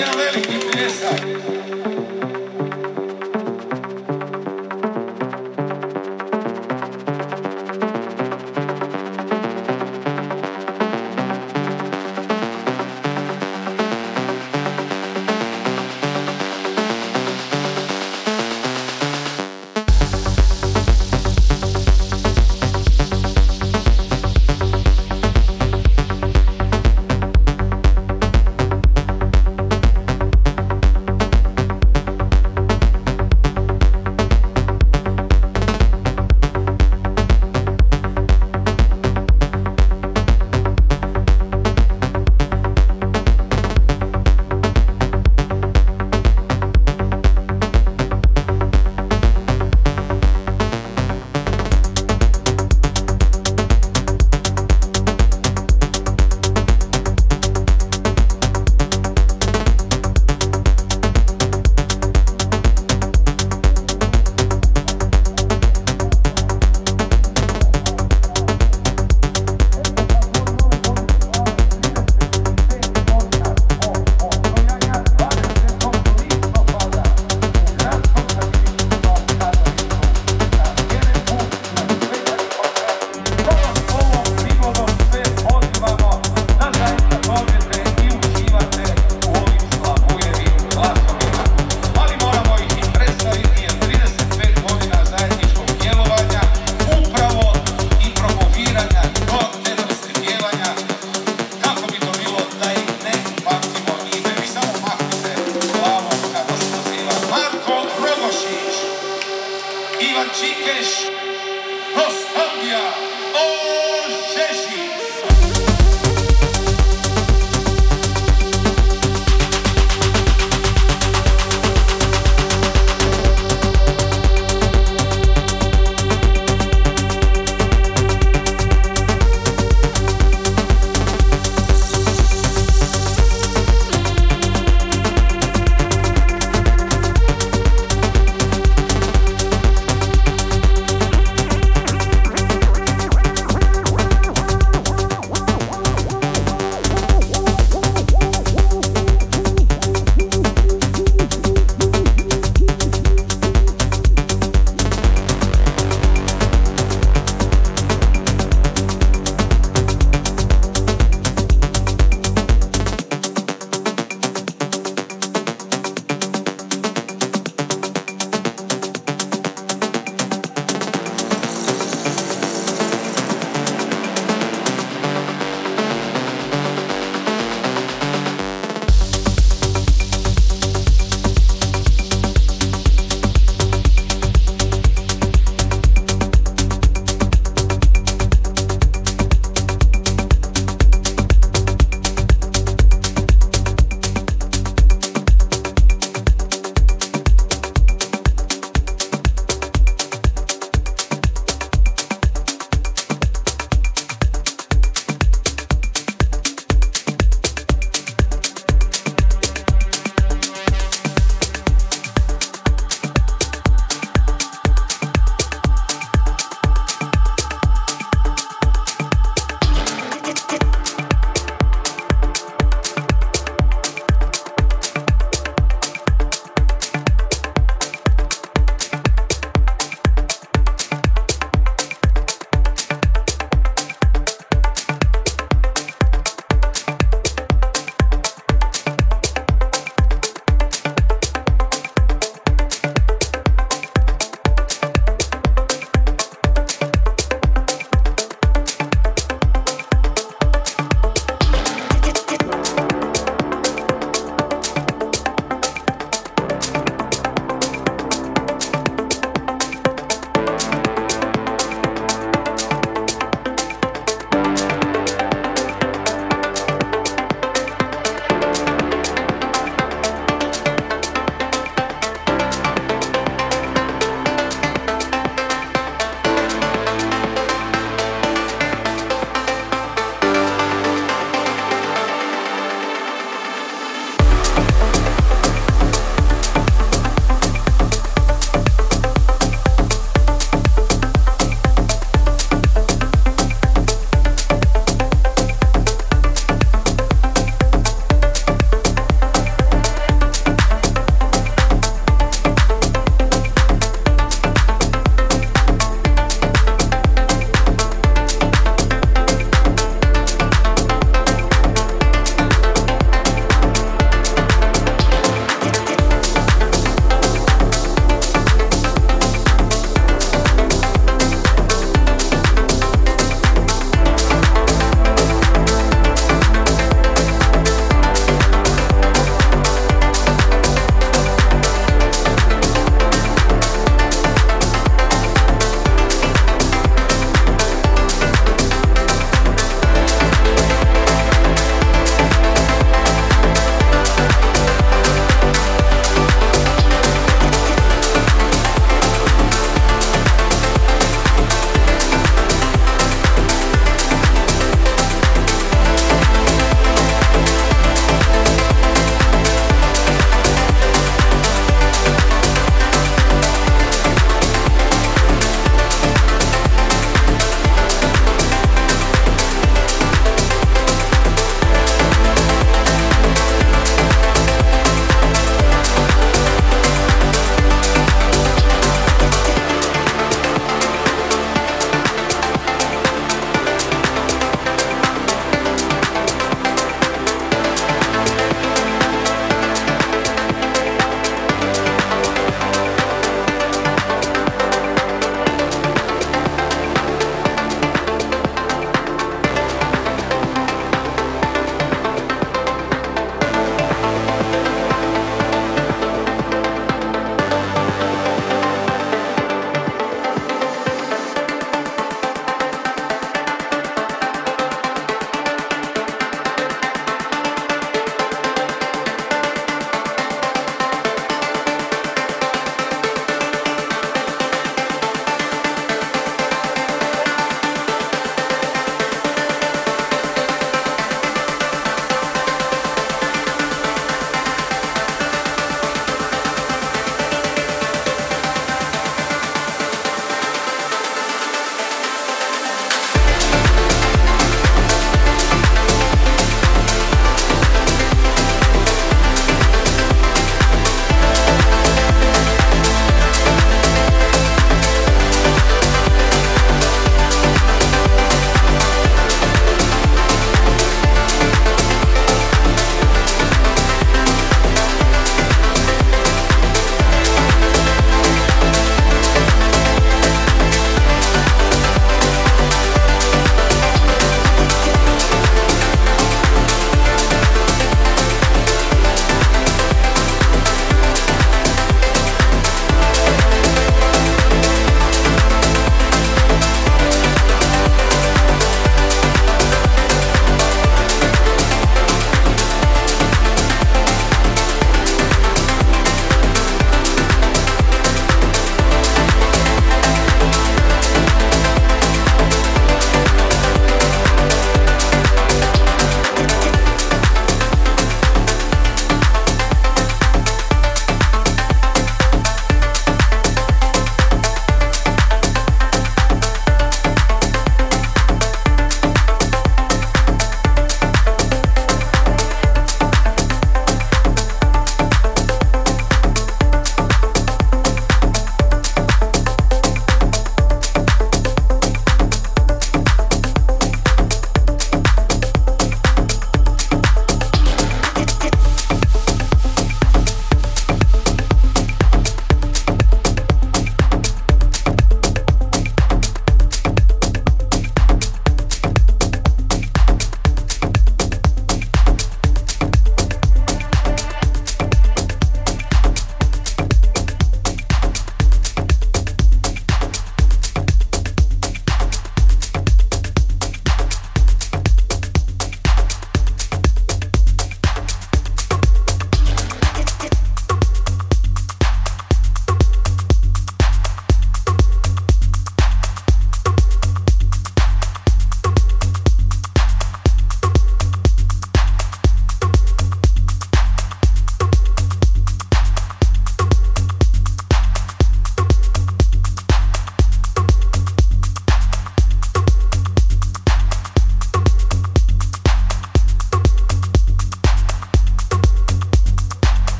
Daniel, ele que pensa.